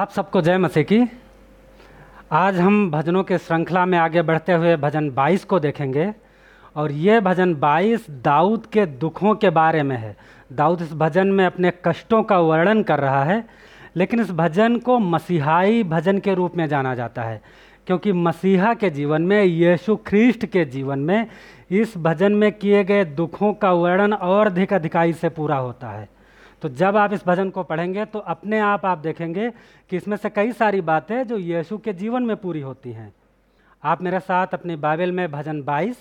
आप सबको जय मसीह की। आज हम भजनों के श्रृंखला में आगे बढ़ते हुए भजन 22 को देखेंगे और ये भजन 22 दाऊद के दुखों के बारे में है। दाऊद इस भजन में अपने कष्टों का वर्णन कर रहा है, लेकिन इस भजन को मसीहाई भजन के रूप में जाना जाता है, क्योंकि मसीहा के जीवन में, यीशु ख्रीस्ट के जीवन में इस भजन में किए गए दुखों का वर्णन और अधिक अधिकाई से पूरा होता है। तो जब आप इस भजन को पढ़ेंगे तो अपने आप आप देखेंगे कि इसमें से कई सारी बातें जो यीशु के जीवन में पूरी होती हैं। आप मेरे साथ अपनी बाइबल में भजन 22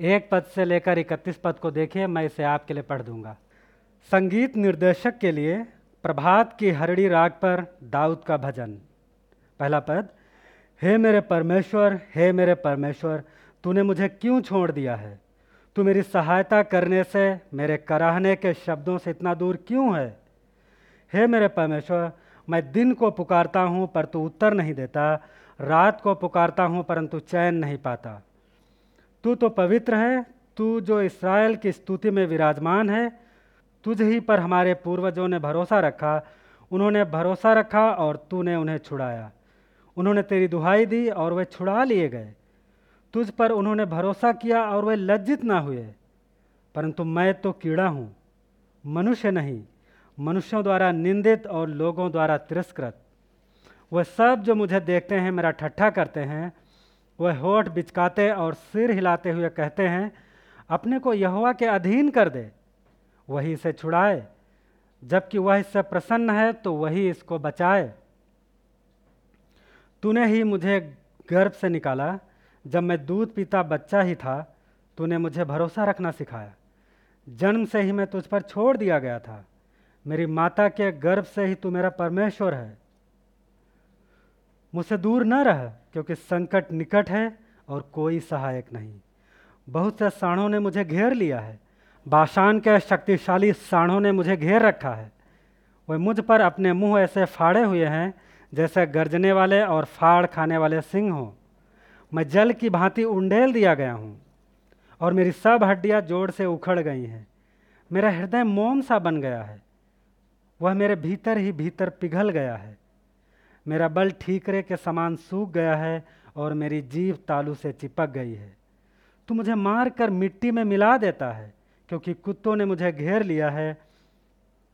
एक पद से लेकर इकतीस पद को देखिए, मैं इसे आपके लिए पढ़ दूँगा। संगीत निर्देशक के लिए प्रभात की हरड़ी राग पर दाऊद का भजन। पहला पद, हे मेरे परमेश्वर, हे मेरे परमेश्वर, तूने मुझे क्यों छोड़ दिया है? तू मेरी सहायता करने से, मेरे कराहने के शब्दों से इतना दूर क्यों है? हे मेरे परमेश्वर, मैं दिन को पुकारता हूँ, पर तू उत्तर नहीं देता। रात को पुकारता हूँ, परंतु चैन नहीं पाता। तू तो पवित्र है, तू जो इसराइल की स्तुति में विराजमान है, तुझ ही पर हमारे पूर्वजों ने भरोसा रखा। उन्होंने भरोसा रखा और तूने उन्हें छुड़ाया। उन्होंने तेरी दुहाई दी और वे छुड़ा लिए गए। तुझ पर उन्होंने भरोसा किया और वे लज्जित ना हुए। परंतु मैं तो कीड़ा हूँ, मनुष्य नहीं, मनुष्यों द्वारा निंदित और लोगों द्वारा तिरस्कृत। वह सब जो मुझे देखते हैं, मेरा ठट्ठा करते हैं, वह होठ बिचकाते और सिर हिलाते हुए कहते हैं, अपने को यहोवा के अधीन कर दे, वही इसे छुड़ाए। जबकि वह इससे प्रसन्न है तो वही इसको बचाए। तूने ही मुझे गर्भ से निकाला जब मैं दूध पीता बच्चा ही था, तूने मुझे भरोसा रखना सिखाया। जन्म से ही मैं तुझ पर छोड़ दिया गया था। मेरी माता के गर्भ से ही तू मेरा परमेश्वर है। मुझसे दूर न रह, क्योंकि संकट निकट है और कोई सहायक नहीं। बहुत से साणों ने मुझे घेर लिया है। बाशान के शक्तिशाली साणों ने मुझे घेर रखा है। वह मुझ पर अपने मुँह ऐसे फाड़े हुए हैं, जैसे गरजने वाले और फाड़ खाने वाले सिंह हों। मैं जल की भांति उंडेल दिया गया हूँ और मेरी सब हड्डियाँ जोड़ से उखड़ गई हैं। मेरा हृदय मोम सा बन गया है। वह मेरे भीतर ही भीतर पिघल गया है। मेरा बल ठीकरे के समान सूख गया है और मेरी जीव तालू से चिपक गई है। तू मुझे मार कर मिट्टी में मिला देता है, क्योंकि कुत्तों ने मुझे घेर लिया है,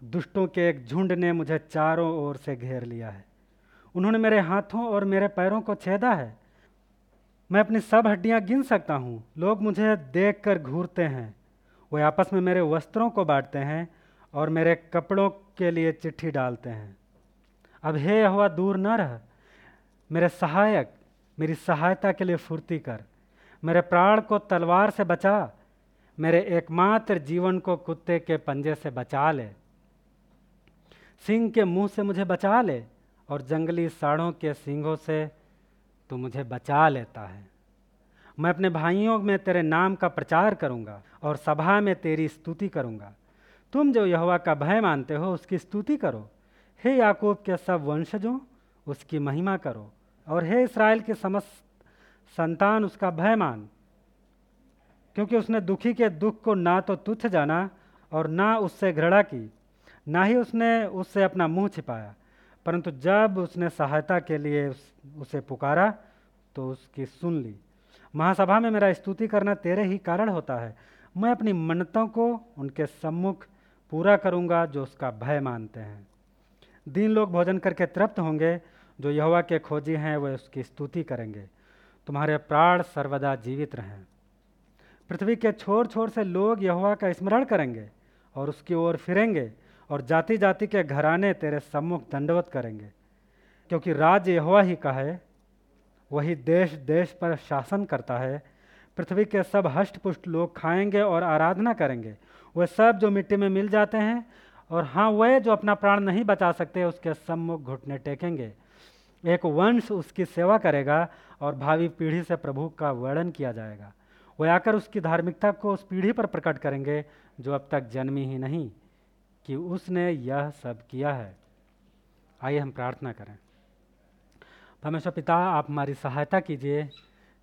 दुष्टों के एक झुंड ने मुझे चारों ओर से घेर लिया है। उन्होंने मेरे हाथों और मेरे पैरों को छेदा है। मैं अपनी सब हड्डियाँ गिन सकता हूँ। लोग मुझे देख कर घूरते हैं। वे आपस में मेरे वस्त्रों को बांटते हैं और मेरे कपड़ों के लिए चिट्ठी डालते हैं। अब हे हुआ दूर न रह। मेरे सहायक, मेरी सहायता के लिए फुर्ती कर। मेरे प्राण को तलवार से बचा। मेरे एकमात्र जीवन को कुत्ते के पंजे से बचा ले। सिंह के मुँह से मुझे बचा ले और जंगली साड़ों के सिंगों से तो मुझे बचा लेता है। मैं अपने भाइयों में तेरे नाम का प्रचार करूँगा और सभा में तेरी स्तुति करूँगा। तुम जो यहोवा का भय मानते हो, उसकी स्तुति करो। हे याकूब के सब वंशजों, उसकी महिमा करो। और हे इसराइल के समस्त संतान, उसका भय मान। क्योंकि उसने दुखी के दुख को ना तो तुच्छ जाना और ना उससे घृणा की, ना ही उसने उससे अपना मुँह छिपाया। परंतु जब उसने सहायता के लिए उस, उसे पुकारा तो उसकी सुन ली। महासभा में मेरा स्तुति करना तेरे ही कारण होता है। मैं अपनी मन्नतों को उनके सम्मुख पूरा करूँगा जो उसका भय मानते हैं। दीन लोग भोजन करके तृप्त होंगे जो यहोवा के खोजी हैं वे उसकी स्तुति करेंगे। तुम्हारे प्राण सर्वदा जीवित रहें। पृथ्वी के छोर छोर से लोग यहोवा का स्मरण करेंगे और उसकी ओर फिरेंगे। और जाति जाति के घराने तेरे सम्मुख दंडवत करेंगे। क्योंकि राज्य यहोवा ही का है, वही देश देश पर शासन करता है। पृथ्वी के सब हष्ट पुष्ट लोग खाएँगे और आराधना करेंगे। वह सब जो मिट्टी में मिल जाते हैं, और हाँ वह जो अपना प्राण नहीं बचा सकते, उसके सम्मुख घुटने टेकेंगे। एक वंश उसकी सेवा करेगा और भावी पीढ़ी से प्रभु का वर्णन किया जाएगा। वह आकर उसकी धार्मिकता को उस पीढ़ी पर प्रकट करेंगे, जो अब तक जन्मी ही नहीं। कि उसने यह सब किया है। आइए हम प्रार्थना करें। परमेश्वर पिता, आप हमारी सहायता कीजिए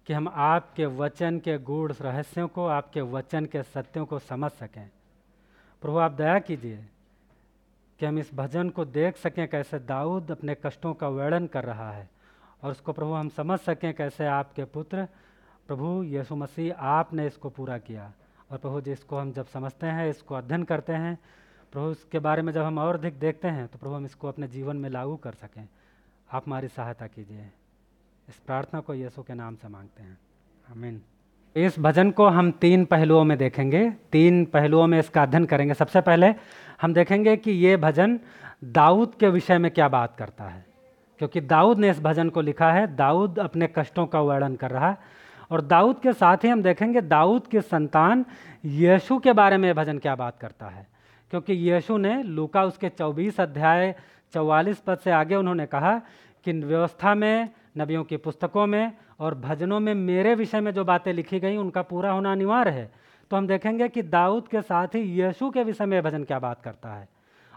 कि हम आपके वचन के गूढ़ रहस्यों को, आपके वचन के सत्यों को समझ सकें। प्रभु, आप दया कीजिए कि हम इस भजन को देख सकें कैसे दाऊद अपने कष्टों का वर्णन कर रहा है और उसको प्रभु हम समझ सकें कैसे आपके पुत्र प्रभु यीशु मसीह आपने इसको पूरा किया। और प्रभु जिसको हम जब समझते हैं, इसको अध्ययन करते हैं प्रभु, इसके बारे में जब हम और अधिक देखते हैं तो प्रभु हम इसको अपने जीवन में लागू कर सकें। आप हमारी सहायता कीजिए। इस प्रार्थना को यीशु के नाम से मांगते हैं। आमीन। इस भजन को हम तीन पहलुओं में देखेंगे। तीन पहलुओं में इसका अध्ययन करेंगे। सबसे पहले हम देखेंगे कि ये भजन दाऊद के विषय में क्या बात करता है। क्योंकि दाऊद ने इस भजन को लिखा है। दाऊद अपने कष्टों का वर्णन कर रहा है। और दाऊद के साथ ही हम देखेंगे दाऊद के संतान यीशु के बारे में भजन क्या बात करता है। क्योंकि यीशु ने लूका उसके 24 अध्याय 44 पद से आगे उन्होंने कहा कि व्यवस्था में, नबियों की पुस्तकों में और भजनों में मेरे विषय में जो बातें लिखी गई, उनका पूरा होना अनिवार्य है। तो हम देखेंगे कि दाऊद के साथ ही यीशु के विषय में भजन क्या बात करता है।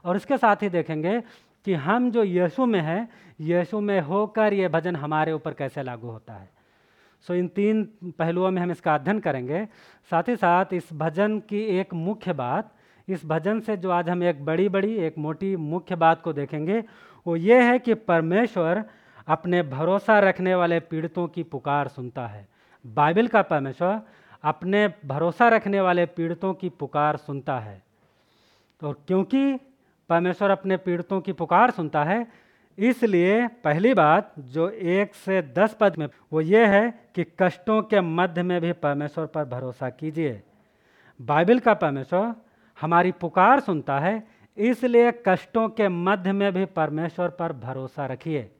और इसके साथ ही देखेंगे कि हम जो यीशु में हैं, यीशु में होकर ये भजन हमारे ऊपर कैसे लागू होता है। सो इन तीन पहलुओं में हम इसका अध्ययन करेंगे। साथ ही साथ इस भजन की एक मुख्य बात इस भजन से जो आज हम एक बड़ी बड़ी एक मोटी मुख्य बात को देखेंगे, वो ये है कि परमेश्वर अपने भरोसा रखने वाले पीड़ितों की पुकार सुनता है। बाइबल का परमेश्वर अपने भरोसा रखने वाले पीड़ितों की पुकार सुनता है। तो क्योंकि परमेश्वर अपने पीड़ितों की पुकार सुनता है, इसलिए पहली बात जो एक से दस पद में, वो ये है कि कष्टों के मध्य में भी परमेश्वर पर भरोसा कीजिए। बाइबल का परमेश्वर हमारी पुकार सुनता है, इसलिए कष्टों के मध्य में भी परमेश्वर पर भरोसा रखिए।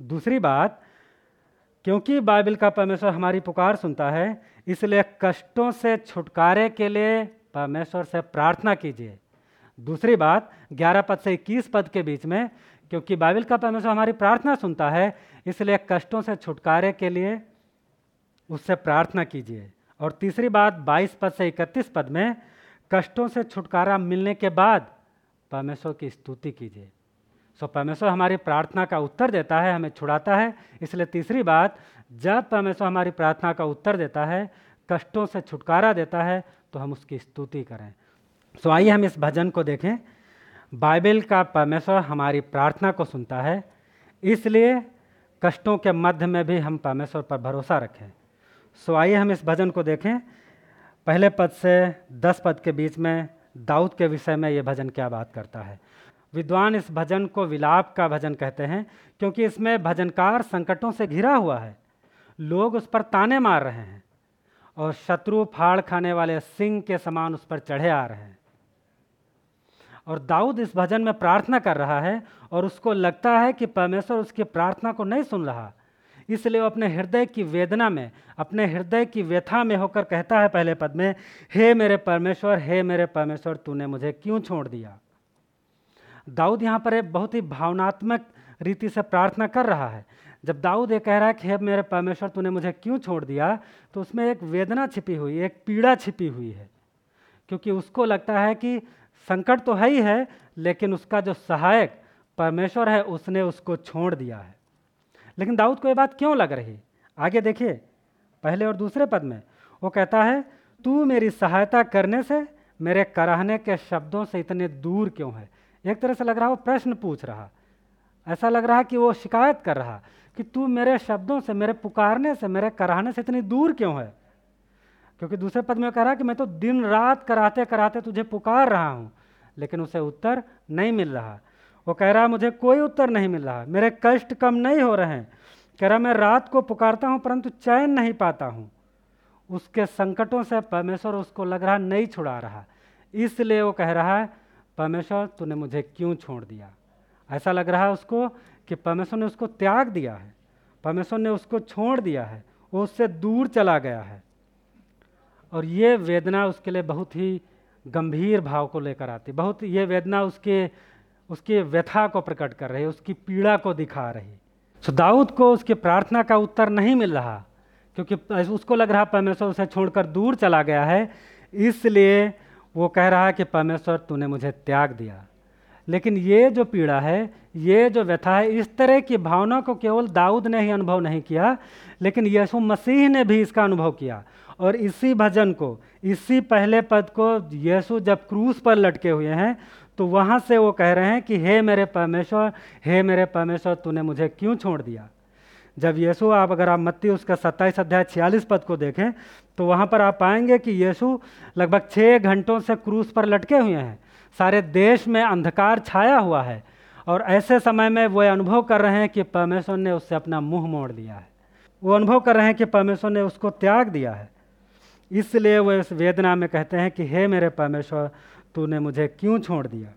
दूसरी बात, क्योंकि बाइबल का परमेश्वर हमारी पुकार सुनता है, इसलिए कष्टों से छुटकारे के लिए परमेश्वर से प्रार्थना कीजिए। दूसरी बात, ग्यारह पद से इक्कीस पद के बीच में, क्योंकि बाइबल का परमेश्वर हमारी प्रार्थना सुनता है, इसलिए कष्टों से छुटकारे के लिए उससे प्रार्थना कीजिए। और तीसरी बात, बाईस पद से इकतीस पद में कष्टों से छुटकारा मिलने के बाद परमेश्वर की स्तुति कीजिए। सो परमेश्वर हमारी प्रार्थना का उत्तर देता है, हमें छुड़ाता है। इसलिए तीसरी बात, जब परमेश्वर हमारी प्रार्थना का उत्तर देता है, कष्टों से छुटकारा देता है तो हम उसकी स्तुति करें। सो आइए हम इस भजन को देखें। बाइबल का परमेश्वर हमारी प्रार्थना को सुनता है। इसलिए कष्टों के मध्य में भी हम परमेश्वर पर भरोसा रखें। सो आइए हम इस भजन को देखें। पहले पद से दस पद के बीच में दाऊद के विषय में ये भजन क्या बात करता है? विद्वान इस भजन को विलाप का भजन कहते हैं, क्योंकि इसमें भजनकार संकटों से घिरा हुआ है। लोग उस पर ताने मार रहे हैं और शत्रु फाड़ खाने वाले सिंह के समान उस पर चढ़े आ रहे हैं। और दाऊद इस भजन में प्रार्थना कर रहा है और उसको लगता है कि परमेश्वर उसकी प्रार्थना को नहीं सुन रहा। इसलिए वो अपने हृदय की वेदना में, अपने हृदय की व्यथा में होकर कहता है पहले पद में, हे मेरे परमेश्वर, हे मेरे परमेश्वर, तूने मुझे क्यों छोड़ दिया? दाऊद यहाँ पर एक बहुत ही भावनात्मक रीति से प्रार्थना कर रहा है। जब दाऊद ये कह रहा है कि, हे मेरे परमेश्वर, तूने मुझे क्यों छोड़ दिया? तो उसमें एक वेदना छिपी हुई, एक पीड़ा छिपी हुई है। क्योंकि उसको लगता है कि संकट तो है ही है, लेकिन उसका जो सहायक परमेश्वर है, उसने उसको छोड़ दिया है। लेकिन दाऊद को ये बात क्यों लग रही? आगे देखिए, पहले और दूसरे पद में, वो कहता है, तू मेरी सहायता करने से मेरे कराहने के शब्दों से इतने दूर क्यों है? एक तरह से लग रहा है वो प्रश्न पूछ रहा। ऐसा लग रहा कि वो शिकायत कर रहा कि तू मेरे शब्दों से, मेरे पुकारने से, मेरे कराहने से इतनी दूर क्यों है? क्योंकि दूसरे पद में कह रहा कि मैं तो दिन रात कराते कराते तुझे पुकार रहा हूँ, लेकिन उसे उत्तर नहीं मिल रहा। वो कह रहा, मुझे कोई उत्तर नहीं मिल रहा, मेरे कष्ट कम नहीं हो रहे हैं। कह रहा, मैं रात को पुकारता हूँ, परंतु चैन नहीं पाता हूँ। उसके संकटों से परमेश्वर उसको लग रहा, नहीं छुड़ा रहा। इसलिए वो कह रहा है, परमेश्वर, तूने मुझे क्यों छोड़ दिया? ऐसा लग रहा है उसको कि परमेश्वर ने उसको त्याग दिया है। परमेश्वर ने उसको छोड़ दिया है, वो उससे दूर चला गया है। और ये वेदना उसके लिए बहुत ही गंभीर भाव को लेकर आती बहुत ये वेदना उसके उसके व्यथा को प्रकट कर रही, उसकी पीड़ा को दिखा रही। सो दाऊद को उसकी प्रार्थना का उत्तर नहीं मिल रहा, क्योंकि उसको लग रहा परमेश्वर उसे छोड़कर दूर चला गया है। इसलिए वो कह रहा है कि, परमेश्वर, तूने मुझे त्याग दिया। लेकिन ये जो पीड़ा है, ये जो व्यथा है, इस तरह की भावना को केवल दाऊद ने ही अनुभव नहीं किया, लेकिन यीशु मसीह ने भी इसका अनुभव किया। और इसी भजन को, इसी पहले पद को यीशु जब क्रूस पर लटके हुए हैं तो वहाँ से वो कह रहे हैं कि, हे मेरे परमेश्वर, हे मेरे परमेश्वर, तूने मुझे क्यों छोड़ दिया? जब यीशु, आप अगर आप मत्ती उसका सत्ताईस अध्याय छियालीस पद को देखें तो वहाँ पर आप पाएँगे कि यीशु लगभग छः घंटों से क्रूस पर लटके हुए हैं। सारे देश में अंधकार छाया हुआ है और ऐसे समय में वो अनुभव कर रहे हैं कि परमेश्वर ने उससे अपना मुँह मोड़ लिया है। वो अनुभव कर रहे हैं कि परमेश्वर ने उसको त्याग दिया है। इसलिए वो इस वेदना में कहते हैं कि, हे मेरे परमेश्वर तूने मुझे क्यों छोड़ दिया?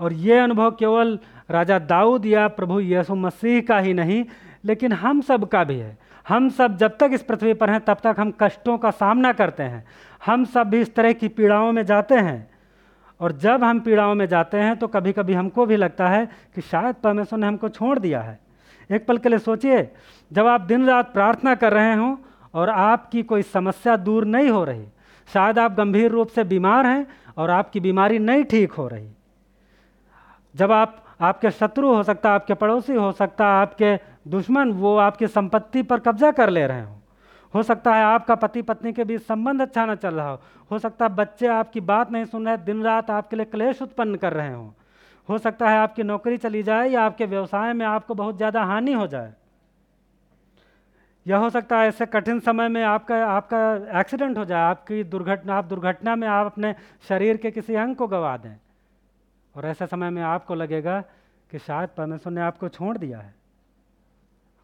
और ये अनुभव केवल राजा दाऊद या प्रभु यीशु मसीह का ही नहीं, लेकिन हम सब का भी है। हम सब जब तक इस पृथ्वी पर हैं, तब तक हम कष्टों का सामना करते हैं। हम सब भी इस तरह की पीड़ाओं में जाते हैं। और जब हम पीड़ाओं में जाते हैं तो कभी कभी हमको भी लगता है कि शायद परमेश्वर ने हमको छोड़ दिया है। एक पल के लिए सोचिए, जब आप दिन रात प्रार्थना कर रहे हों और आपकी कोई समस्या दूर नहीं हो रही शायद आप गंभीर रूप से बीमार हैं और आपकी बीमारी नहीं ठीक हो रही। जब आप, आपके शत्रु हो सकता है आपके पड़ोसी हो सकता है आपके दुश्मन, वो आपकी संपत्ति पर कब्जा कर ले रहे हो। हो सकता है आपका पति पत्नी के बीच संबंध अच्छा ना चल रहा हो। हो सकता है बच्चे आपकी बात नहीं सुन रहे दिन रात आपके लिए क्लेश उत्पन्न कर रहे हो। हो सकता है आपकी नौकरी चली जाए या आपके व्यवसाय में आपको बहुत ज़्यादा हानि हो जाए। यह हो सकता है, ऐसे कठिन समय में आपका आपका एक्सीडेंट हो जाए, आपकी दुर्घटना, आप दुर्घटना में आप अपने शरीर के किसी अंग को गवा दें। और ऐसे समय में आपको लगेगा कि शायद परमेश्वर ने आपको छोड़ दिया है।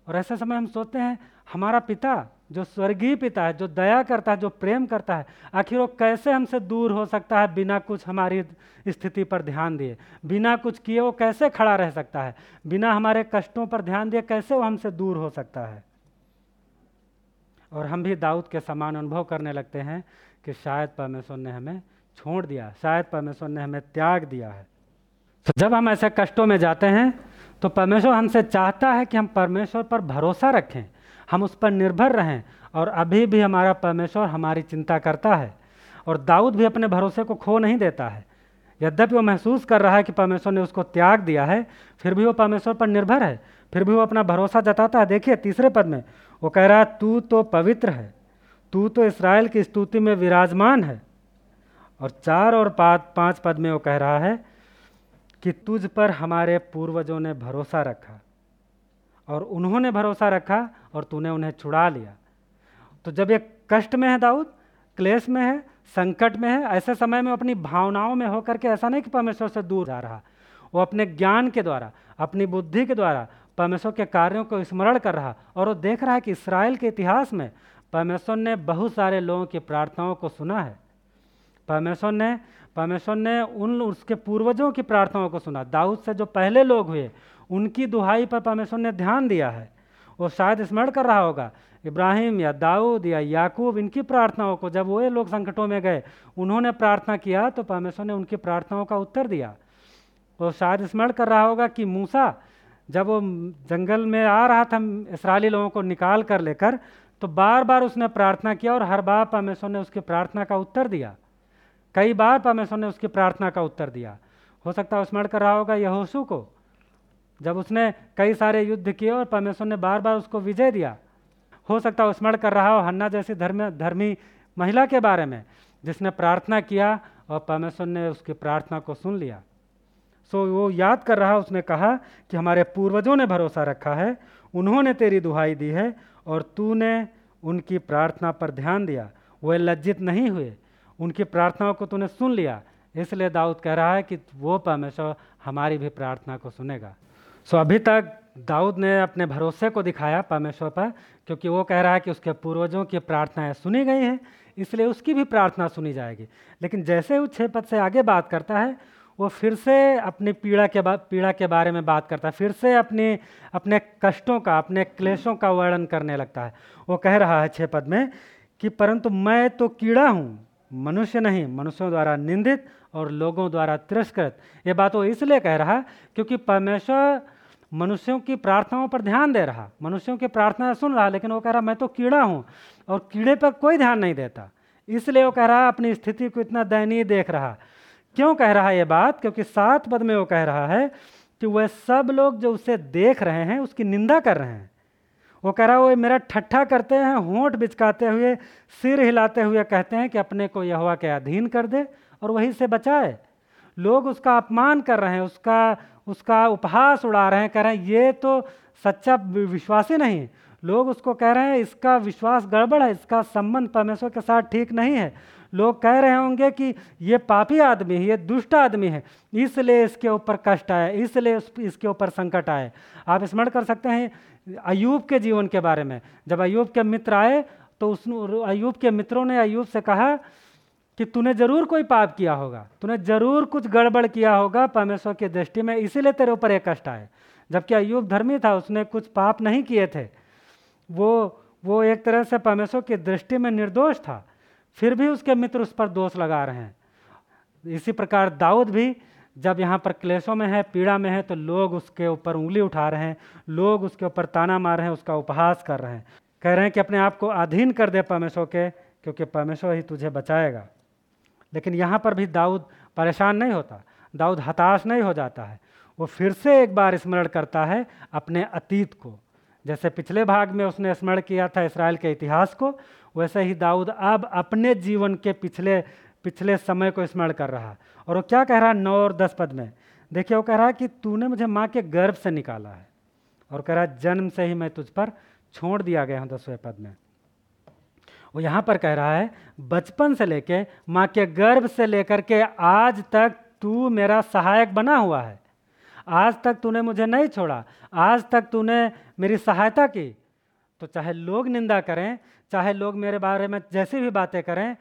और ऐसे समय हम सोचते हैं, हमारा पिता, जो स्वर्गीय पिता है, जो दया करता है, जो प्रेम करता है, आखिर वो कैसे हमसे दूर हो सकता है बिना कुछ हमारी स्थिति पर ध्यान दिए? बिना कुछ किए वो कैसे खड़ा रह सकता है? बिना हमारे कष्टों पर ध्यान दिए कैसे वो हमसे दूर हो सकता है? और हम भी दाऊद के समान अनुभव करने लगते हैं कि शायद परमेश्वर ने हमें छोड़ दिया शायद परमेश्वर ने हमें त्याग दिया है। तो जब हम ऐसे कष्टों में जाते हैं तो परमेश्वर हमसे चाहता है कि हम परमेश्वर पर भरोसा रखें, हम उस पर निर्भर रहें और अभी भी हमारा परमेश्वर हमारी चिंता करता है और दाऊद भी अपने भरोसे को खो नहीं देता है। यद्यपि वो महसूस कर रहा है कि परमेश्वर ने उसको त्याग दिया है, फिर भी वो परमेश्वर पर निर्भर है, फिर भी वो अपना भरोसा जताता है। देखिए, तीसरे पद में वो कह रहा, तू तो पवित्र है, तू तो इसराइल की स्तुति में विराजमान है। और चार और पाँच पाँच पद में वो कह रहा है कि, तुझ पर हमारे पूर्वजों ने भरोसा रखा और उन्होंने भरोसा रखा और तूने उन्हें छुड़ा लिया। तो जब ये कष्ट में है दाऊद, क्लेश में है, संकट में है, ऐसे समय में अपनी भावनाओं में होकर के ऐसा नहीं कि परमेश्वर से दूर जा रहा। वो अपने ज्ञान के द्वारा, अपनी बुद्धि के द्वारा परमेश्वर के कार्यों को स्मरण कर रहा और वो देख रहा है कि इसराइल के इतिहास में परमेश्वर ने बहुत सारे लोगों की प्रार्थनाओं को सुना है। परमेश्वर ने परमेश्वर ने उन, उसके पूर्वजों की प्रार्थनाओं को सुना। दाऊद से जो पहले लोग हुए, उनकी दुहाई पर परमेश्वर ने ध्यान दिया है। वो शायद स्मरण कर रहा होगा, इब्राहिम या दाऊद या याकूब, इनकी प्रार्थनाओं को, जब वो लोग संकटों में गए, उन्होंने प्रार्थना किया तो परमेश्वर ने उनकी प्रार्थनाओं का उत्तर दिया। वो शायद स्मरण कर रहा होगा कि मूसा जब वो जंगल में आ रहा था, इसराइली लोगों को निकाल कर लेकर तो बार बार उसने प्रार्थना किया और हर बार परमेश्वर ने उसकी प्रार्थना का उत्तर दिया। कई बार परमेश्वर ने उसकी प्रार्थना का उत्तर दिया। हो सकता है स्मरण कर रहा होगा यहोशू को। जब उसने कई सारे युद्ध किए और परमेश्वर ने बार बार उसको विजय दिया। हो सकता है स्मरण कर रहा हो हन्ना जैसी धर्म, धर्मी महिला के बारे में, जिसने प्रार्थना किया और परमेश्वर ने उसकी प्रार्थना को सुन लिया। सो वो याद कर रहा, उसने कहा कि हमारे पूर्वजों ने भरोसा रखा है, उन्होंने तेरी दुहाई दी है और तूने उनकी प्रार्थना पर ध्यान दिया। वे लज्जित नहीं हुए। उनकी प्रार्थनाओं को तूने सुन लिया। इसलिए दाऊद कह रहा है कि वो परमेश्वर हमारी भी प्रार्थना को सुनेगा। सो अभी तक दाऊद ने अपने भरोसे को दिखाया परमेश्वर पर, क्योंकि वो कह रहा है कि उसके पूर्वजों की प्रार्थनाएँ सुनी गई हैं, इसलिए उसकी भी प्रार्थना सुनी जाएगी। लेकिन जैसे वो छः पद से आगे बात करता है वो फिर से अपनी पीड़ा के बाद पीड़ा के बारे में बात करता है। फिर से अपनी, अपने कष्टों का, अपने क्लेशों का वर्णन करने लगता है। वो कह रहा है छः पद में कि परंतु मैं तो कीड़ा हूँ, मनुष्य नहीं, मनुष्यों द्वारा निंदित और लोगों द्वारा तिरस्कृत। ये बात वो इसलिए कह रहा क्योंकि परमेश्वर मनुष्यों की प्रार्थनाओं पर ध्यान दे रहा, मनुष्यों की प्रार्थना सुन रहा, लेकिन वो कह रहा, मैं तो कीड़ा हूँ और कीड़े पर कोई ध्यान नहीं देता। इसलिए वो कह रहा अपनी स्थिति को इतना दयनीय देख रहा। क्यों कह रहा है ये बात? क्योंकि सात पद में वो कह रहा है कि वह सब लोग जो उसे देख रहे हैं, उसकी निंदा कर रहे हैं। वो कह रहा है वो मेरा ठट्ठा करते हैं, होंठ बिचकाते हुए, सिर हिलाते हुए कहते हैं कि अपने को यहवा के अधीन कर दे और वहीं से बचाए। लोग उसका अपमान कर रहे हैं, उसका उसका उपहास उड़ा रहे हैं, कह रहे हैं, ये तो सच्चा विश्वासी नहीं। लोग उसको कह रहे हैं, इसका विश्वास गड़बड़ है, इसका संबंध परमेश्वर के साथ ठीक नहीं है। लोग कह रहे होंगे कि ये पापी आदमी है, ये दुष्ट आदमी है, इसलिए इसके ऊपर कष्ट आए इसलिए इसके ऊपर संकट आए आप स्मरण कर सकते हैं अयूब के जीवन के बारे में। जब अयूब के मित्र आए तो उस अयूब के मित्रों ने अयूब से कहा कि तूने ज़रूर कोई पाप किया होगा, तूने ज़रूर कुछ गड़बड़ किया होगा परमेश्वर की दृष्टि में, इसीलिए तेरे ऊपर एक कष्ट आए। जबकि अयूब धर्मी था, उसने कुछ पाप नहीं किए थे। वो वो एक तरह से परमेश्वर की दृष्टि में निर्दोष था। फिर भी उसके मित्र उस पर दोष लगा रहे हैं। इसी प्रकार दाऊद भी जब यहाँ पर क्लेशों में है, पीड़ा में है तो लोग उसके ऊपर उंगली उठा रहे हैं, लोग उसके ऊपर ताना मार रहे हैं, उसका उपहास कर रहे हैं। कह रहे हैं कि अपने आप को अधीन कर दे परमेश्वर के, क्योंकि परमेश्वर ही तुझे बचाएगा। लेकिन यहाँ पर भी दाऊद परेशान नहीं होता, दाऊद हताश नहीं हो जाता है। वो फिर से एक बार स्मरण करता है अपने अतीत को। जैसे पिछले भाग में उसने स्मरण किया था इसराइल के इतिहास को, वैसे ही दाऊद अब अपने जीवन के पिछले पिछले समय को स्मरण कर रहा। और वो क्या कह रहा है नौ और दस पद में? देखिए, वो कह रहा है कि तूने मुझे माँ के गर्भ से निकाला है। और कह रहा है, जन्म से ही मैं तुझ पर छोड़ दिया गया हूँ, दसवें पद में। वो यहाँ पर कह रहा है, बचपन से लेके, माँ के गर्भ से लेकर के आज तक तू मेरा सहायक बना हुआ है। आज तक तूने मुझे नहीं छोड़ा, आज तक तूने मेरी सहायता की। तो चाहे लोग निंदा करें, चाहे लोग मेरे बारे में जैसी भी बातें करें,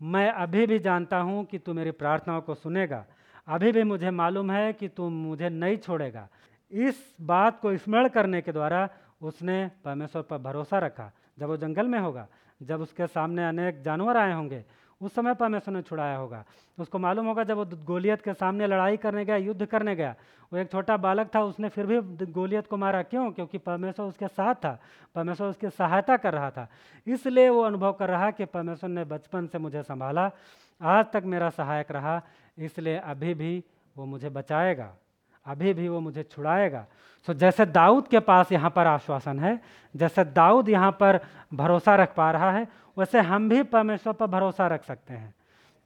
मैं अभी भी जानता हूँ कि तू मेरी प्रार्थनाओं को सुनेगा। अभी भी मुझे मालूम है कि तू मुझे नहीं छोड़ेगा। इस बात को स्मरण करने के द्वारा उसने परमेश्वर पर भरोसा रखा। जब वो जंगल में होगा, जब उसके सामने अनेक जानवर आए होंगे उस समय परमेश्वर ने छुड़ाया होगा। उसको मालूम होगा जब वो गोलियत के सामने लड़ाई करने गया, युद्ध करने गया। वो एक छोटा बालक था, उसने फिर भी गोलियत को मारा। क्यों? क्योंकि परमेश्वर उसके साथ था, परमेश्वर उसकी सहायता कर रहा था। इसलिए वो अनुभव कर रहा कि परमेश्वर ने बचपन से मुझे संभाला, आज तक मेरा सहायक रहा, इसलिए अभी भी वो मुझे बचाएगा। अभी भी वो मुझे छुड़ाएगा। सो so, जैसे दाऊद के पास यहाँ पर आश्वासन है जैसे दाऊद यहाँ पर भरोसा रख पा रहा है वैसे हम भी परमेश्वर पर भरोसा रख सकते हैं।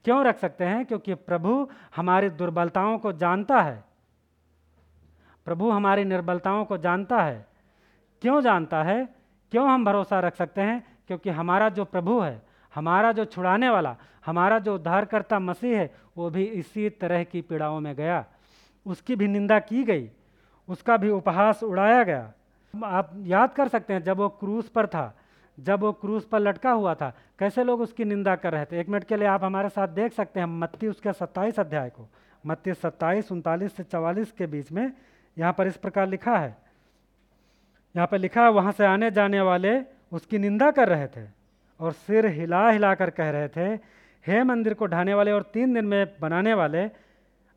क्यों रख सकते हैं? क्योंकि प्रभु हमारी दुर्बलताओं को जानता है। प्रभु हमारी निर्बलताओं को जानता है। क्यों जानता है? क्यों हम भरोसा रख सकते हैं? क्योंकि हमारा जो प्रभु है हमारा जो छुड़ाने वाला हमारा जो उद्धारकर्ता मसीह है वो भी इसी तरह की पीड़ाओं में गया। उसकी भी निंदा की गई, उसका भी उपहास उड़ाया गया। आप याद कर सकते हैं, जब वो क्रूस पर था, जब वो क्रूस पर लटका हुआ था, कैसे लोग उसकी निंदा कर रहे थे? एक मिनट के लिए आप हमारे साथ देख सकते हैं, मत्ती उसके सत्ताईस अध्याय को, मत्ती सत्ताईस, उनतालीस से चवालीस के बीच में यहाँ पर इस प्रकार लिखा है। यहाँ पर लिखा है, वहाँ से आने जाने वाले उसकी निंदा कर रहे थे और सिर हिला हिला कर कह रहे थे, हे मंदिर को ढाने वाले और तीन दिन में बनाने वाले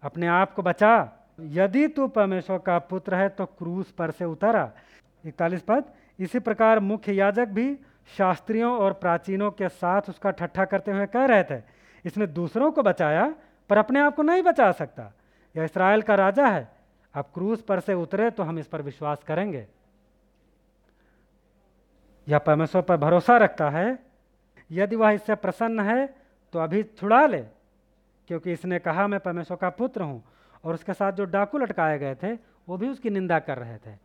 अपने आप को बचा। यदि तू परमेश्वर का पुत्र है तो क्रूस पर से उतरा इकतालीस पद, इसी प्रकार मुख्य याजक भी शास्त्रियों और प्राचीनों के साथ उसका ठट्ठा करते हुए कह रहे थे, इसने दूसरों को बचाया, पर अपने आप को नहीं बचा सकता। यह इसराइल का राजा है। अब क्रूस पर से उतरे तो हम इस पर विश्वास करेंगे। यह परमेश्वर पर भरोसा रखता है। यदि वह इससे प्रसन्न है तो अभी छुड़ा ले। क्योंकि इसने कहा, मैं परमेश्वर का पुत्र हूँ। और उसके साथ जो डाकू लटकाए गए थे, वो भी उसकी निंदा कर रहे थे।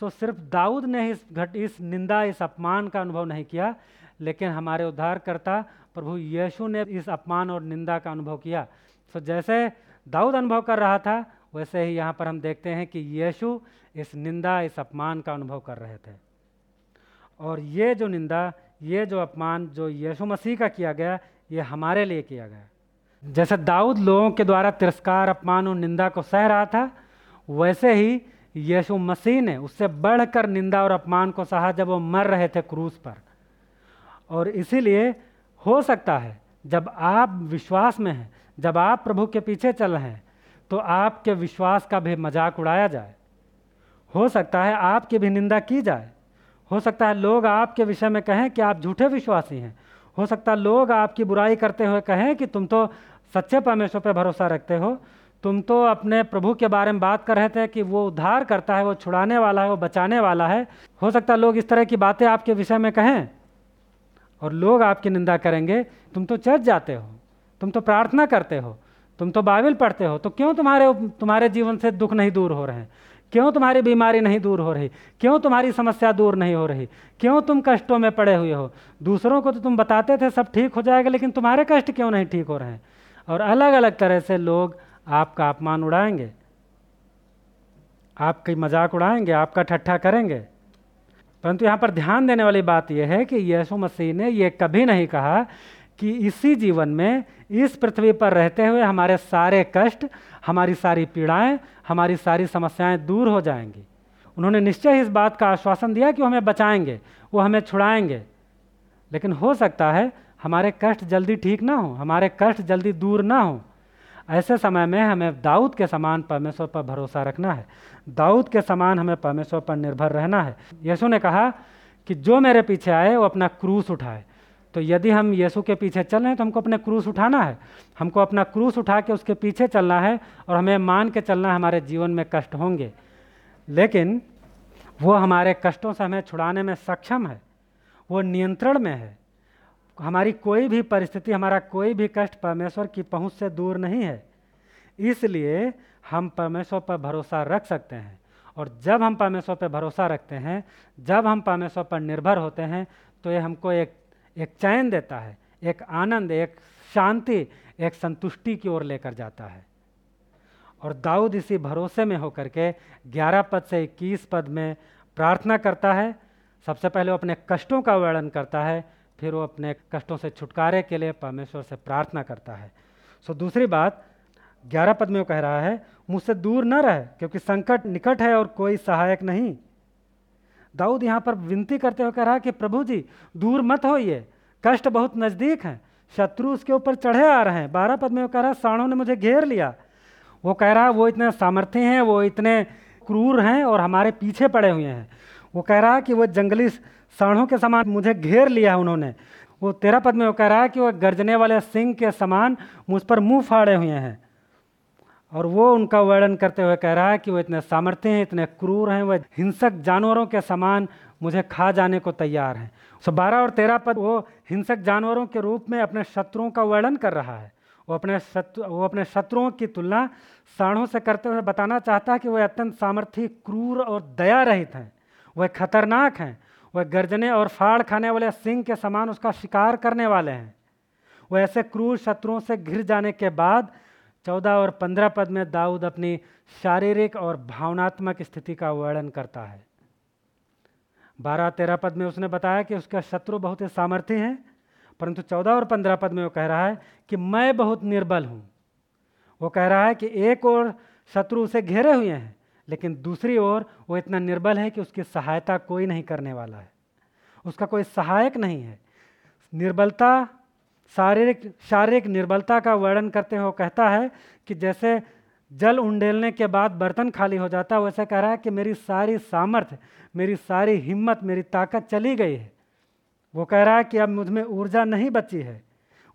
सो सिर्फ़ दाऊद ने इस घट, इस निंदा, इस अपमान का अनुभव नहीं किया, लेकिन हमारे उद्धारकर्ता प्रभु यीशु ने इस अपमान और निंदा का अनुभव किया। सो जैसे दाऊद अनुभव कर रहा था, वैसे ही यहाँ पर हम देखते हैं कि यीशु इस निंदा, इस अपमान का अनुभव कर रहे थे। और ये जो निंदा, ये जो अपमान, जो यीशु मसीह का किया गया, ये हमारे लिए किया गया। जैसे दाऊद लोगों के द्वारा तिरस्कार, अपमान और निंदा को सह रहा था, वैसे ही यीशु मसीह ने उससे बढ़कर निंदा और अपमान को सहा जब वो मर रहे थे क्रूस पर। और इसीलिए हो सकता है, जब आप विश्वास में हैं, जब आप प्रभु के पीछे चल रहे हैं तो आपके विश्वास का भी मज़ाक उड़ाया जाए। हो सकता है आपकी भी निंदा की जाए। हो सकता है लोग आपके विषय में कहें कि आप झूठे विश्वासी हैं हो सकता लोग आपकी बुराई करते हुए कहें कि तुम तो सच्चे परमेश्वर पर भरोसा रखते हो। तुम तो अपने प्रभु के बारे में बात कर रहे थे कि वो उद्धार करता है, वो छुड़ाने वाला है, वो बचाने वाला है। हो सकता है लोग इस तरह की बातें आपके विषय में कहें और लोग आपकी निंदा करेंगे, तुम तो चर्च जाते हो, तुम तो प्रार्थना करते हो, तुम तो बाइबल पढ़ते हो तो क्यों तुम्हारे तुम्हारे जीवन से दुख नहीं दूर हो रहे हैं? क्यों तुम्हारी बीमारी नहीं दूर हो रही? क्यों तुम्हारी समस्या दूर नहीं हो रही? क्यों तुम कष्टों में पड़े हुए हो? दूसरों को तो तुम बताते थे, सब ठीक हो जाएगा, लेकिन तुम्हारे कष्ट क्यों नहीं ठीक हो रहे? हैं और अलग अलग तरह से लोग आपका अपमान उड़ाएँगे। आपकी मज़ाक उड़ाएँगे, आपका ठट्ठा करेंगे। परंतु यहाँ पर ध्यान देने वाली बात यह है कि यीशु मसीह ने यह कभी नहीं कहा कि इसी जीवन में, इस पृथ्वी पर रहते हुए हमारे सारे कष्ट, हमारी सारी पीड़ाएँ, हमारी सारी समस्याएँ दूर हो जाएँगी। उन्होंने निश्चय इस बात का आश्वासन दिया कि वो हमें बचाएँगे, वो हमें छुड़ाएँगे। लेकिन हो सकता है हमारे कष्ट जल्दी ठीक ना हो, हमारे कष्ट जल्दी दूर ना हो। ऐसे समय में हमें दाऊद के समान परमेश्वर पर भरोसा रखना है। दाऊद के समान हमें परमेश्वर पर निर्भर रहना है। यीशु ने कहा कि जो मेरे पीछे आए, वो अपना क्रूस उठाए। तो यदि हम यीशु के पीछे चल रहे हैं तो हमको अपने क्रूस उठाना है। हमको अपना क्रूस उठा के उसके पीछे चलना है और हमें मान के चलना है, हमारे जीवन में कष्ट होंगे। लेकिन वो हमारे कष्टों से हमें छुड़ाने में सक्षम है। वो नियंत्रण में है। हमारी कोई भी परिस्थिति, हमारा कोई भी कष्ट परमेश्वर की पहुँच से दूर नहीं है। इसलिए हम परमेश्वर पर भरोसा रख सकते हैं। और जब हम परमेश्वर पर भरोसा रखते हैं, जब हम परमेश्वर पर निर्भर होते हैं तो ये हमको एक एक चैन देता है, एक आनंद, एक शांति, एक संतुष्टि की ओर लेकर जाता है। और दाऊद इसी भरोसे में होकर के ग्यारह पद से इक्कीस पद में प्रार्थना करता है। सबसे पहले वो अपने कष्टों का वर्णन करता है, फिर वो अपने कष्टों से छुटकारे के लिए परमेश्वर से प्रार्थना करता है। सो दूसरी बात, ग्यारह पद में वो कह रहा है, मुझसे दूर न रहे, क्योंकि संकट निकट है और कोई सहायक नहीं। दाऊद यहाँ पर विनती करते हुए कह रहा है कि प्रभु जी, दूर मत होइए कष्ट बहुत नज़दीक हैं। शत्रु उसके ऊपर चढ़े आ रहे हैं। बारह पद में वो कह रहा है, साणों ने मुझे घेर लिया। वो कह रहा है, वो इतने सामर्थ्य हैं, वो इतने क्रूर हैं और हमारे पीछे पड़े हुए हैं। वो कह रहा है कि वो जंगली साणों के समान मुझे घेर लिया है उन्होंने। वो तेरह पद में वो कह रहा है कि वह गर्जने वाले सिंह के समान मुझ पर मुँह फाड़े हुए हैं। और वो उनका वर्णन करते हुए कह रहा है कि वो इतने सामर्थ्य हैं, इतने क्रूर हैं वह हिंसक जानवरों के समान मुझे खा जाने को तैयार हैं। सो बारह और तेरह पद, वो हिंसक जानवरों के रूप में अपने शत्रुओं का वर्णन कर रहा है। वो अपने शत्रु, वो अपने शत्रुओं की तुलना साढ़ों से करते हुए बताना चाहता है कि वह अत्यंत सामर्थ्य क्रूर और दया रहित हैं वह खतरनाक हैं। वह गर्जने और फाड़ खाने वाले सिंह के समान उसका शिकार करने वाले हैं। वह ऐसे क्रूर शत्रुओं से घिर जाने के बाद चौदह और पंद्रह पद में दाऊद अपनी शारीरिक और भावनात्मक स्थिति का वर्णन करता है। बारह तेरह पद में उसने बताया कि उसका शत्रु बहुत ही सामर्थ्य हैं, परंतु चौदह और पंद्रह पद में वो कह रहा है कि मैं बहुत निर्बल हूँ। वो कह रहा है कि एक और शत्रु उसे घेरे हुए हैं, लेकिन दूसरी ओर वो इतना निर्बल है कि उसकी सहायता कोई नहीं करने वाला है। उसका कोई सहायक नहीं है। निर्बलता शारीरिक शारीरिक निर्बलता का वर्णन करते हुए कहता है कि जैसे जल उंडेलने के बाद बर्तन खाली हो जाता है, वैसे कह रहा है कि मेरी सारी सामर्थ्य मेरी सारी हिम्मत, मेरी ताकत चली गई है। वो कह रहा है कि अब मुझमें ऊर्जा नहीं बची है।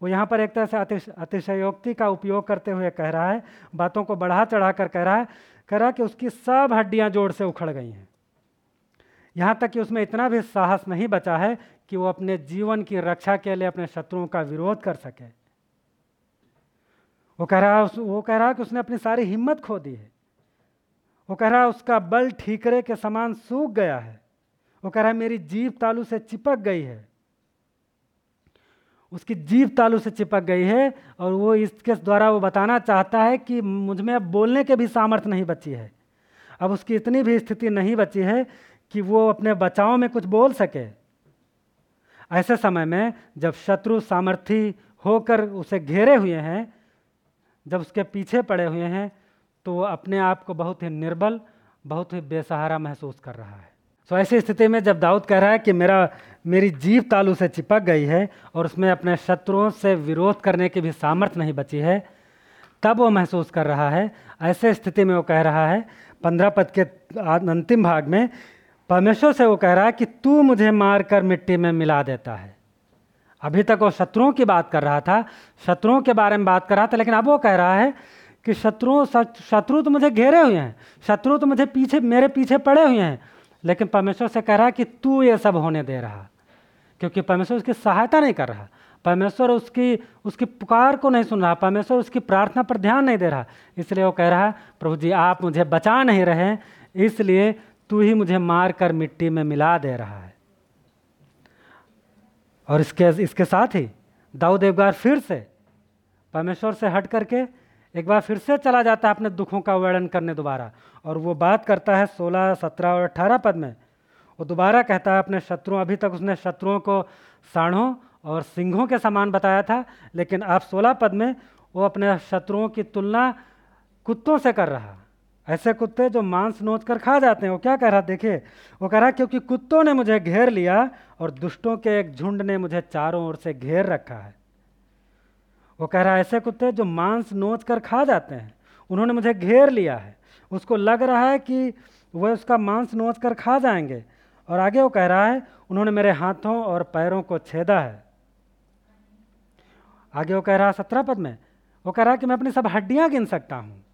वो यहाँ पर एक तरह से अतिश, अतिशयोक्ति का उपयोग करते हुए कह रहा है, बातों को बढ़ा चढ़ा कर कह रहा है, कह रहा है कि उसकी सब हड्डियाँ जोड़ से उखड़ गई हैं। यहाँ तक कि उसमें इतना भी साहस नहीं बचा है कि वो अपने जीवन की रक्षा के लिए अपने शत्रुओं का विरोध कर सके। वो कह रहा है वो कह रहा है कि उसने अपनी सारी हिम्मत खो दी है। वो कह रहा है, उसका बल ठीकरे के समान सूख गया है। वो कह रहा है, मेरी जीव तालू से चिपक गई है। उसकी जीव तालू से चिपक गई है और वो इसके द्वारा वो बताना चाहता है कि मुझमें अब बोलने के भी सामर्थ्य नहीं बची है। अब उसकी इतनी भी स्थिति नहीं बची है कि वो अपने बचाव में कुछ बोल सके। ऐसे समय में जब शत्रु सामर्थ्य होकर उसे घेरे हुए हैं, जब उसके पीछे पड़े हुए हैं तो वो अपने आप को बहुत ही निर्बल, बहुत ही बेसहारा महसूस कर रहा है। तो ऐसी स्थिति में जब दाऊद कह रहा है कि मेरा, मेरी जीव तालू से चिपक गई है और उसमें अपने शत्रुओं से विरोध करने की भी सामर्थ्य नहीं बची है, तब वो महसूस कर रहा है। ऐसे स्थिति में वो कह रहा है, पंद्रह पद के अंतिम भाग में परमेश्वर से वो कह रहा है कि तू मुझे मार कर मिट्टी में मिला देता है। अभी तक वो शत्रुओं की बात कर रहा था, शत्रुओं के बारे में बात कर रहा था, लेकिन अब वो कह रहा है कि शत्रुओं शत्रु तो मुझे घेरे हुए हैं, शत्रु तो मुझे पीछे, मेरे पीछे पड़े हुए हैं, लेकिन परमेश्वर से कह रहा है कि तू ये सब होने दे रहा, क्योंकि परमेश्वर उसकी सहायता नहीं कर रहा, परमेश्वर उसकी उसकी पुकार को नहीं सुन रहा, परमेश्वर उसकी प्रार्थना पर ध्यान नहीं दे रहा, इसलिए वो कह रहा प्रभु जी, आप मुझे बचा नहीं रहे, इसलिए तू ही मुझे मार कर मिट्टी में मिला दे रहा है। और इसके इसके साथ ही दाऊद एक बार फिर से परमेश्वर से हट करके एक बार फिर से चला जाता है अपने दुखों का वर्णन करने दोबारा। और वो बात करता है सोलह, सत्रह और अठारह पद में। वो दोबारा कहता है, अपने शत्रुओं, अभी तक उसने शत्रुओं को साढ़ों और सिंहों के समान बताया था, लेकिन आप सोलह पद में वो अपने शत्रुओं की तुलना कुत्तों से कर रहा ऐसे कुत्ते जो मांस नोच कर खा जाते हैं, वो क्या कह रहा, देखिए, वो कह रहा, क्योंकि कुत्तों ने मुझे घेर लिया और दुष्टों के एक झुंड ने मुझे चारों ओर से घेर रखा है। वो कह रहा, ऐसे कुत्ते जो मांस नोच कर खा जाते हैं, उन्होंने मुझे घेर लिया है। उसको लग रहा है कि वह उसका मांस नोच कर खा जाएँगे और आगे वो कह रहा है, उन्होंने मेरे हाथों और पैरों को छेदा है। आगे वो कह रहा, सत्रह पद में। वो कह रहा कि मैं अपनी सब हड्डियाँ गिन सकता हूँ।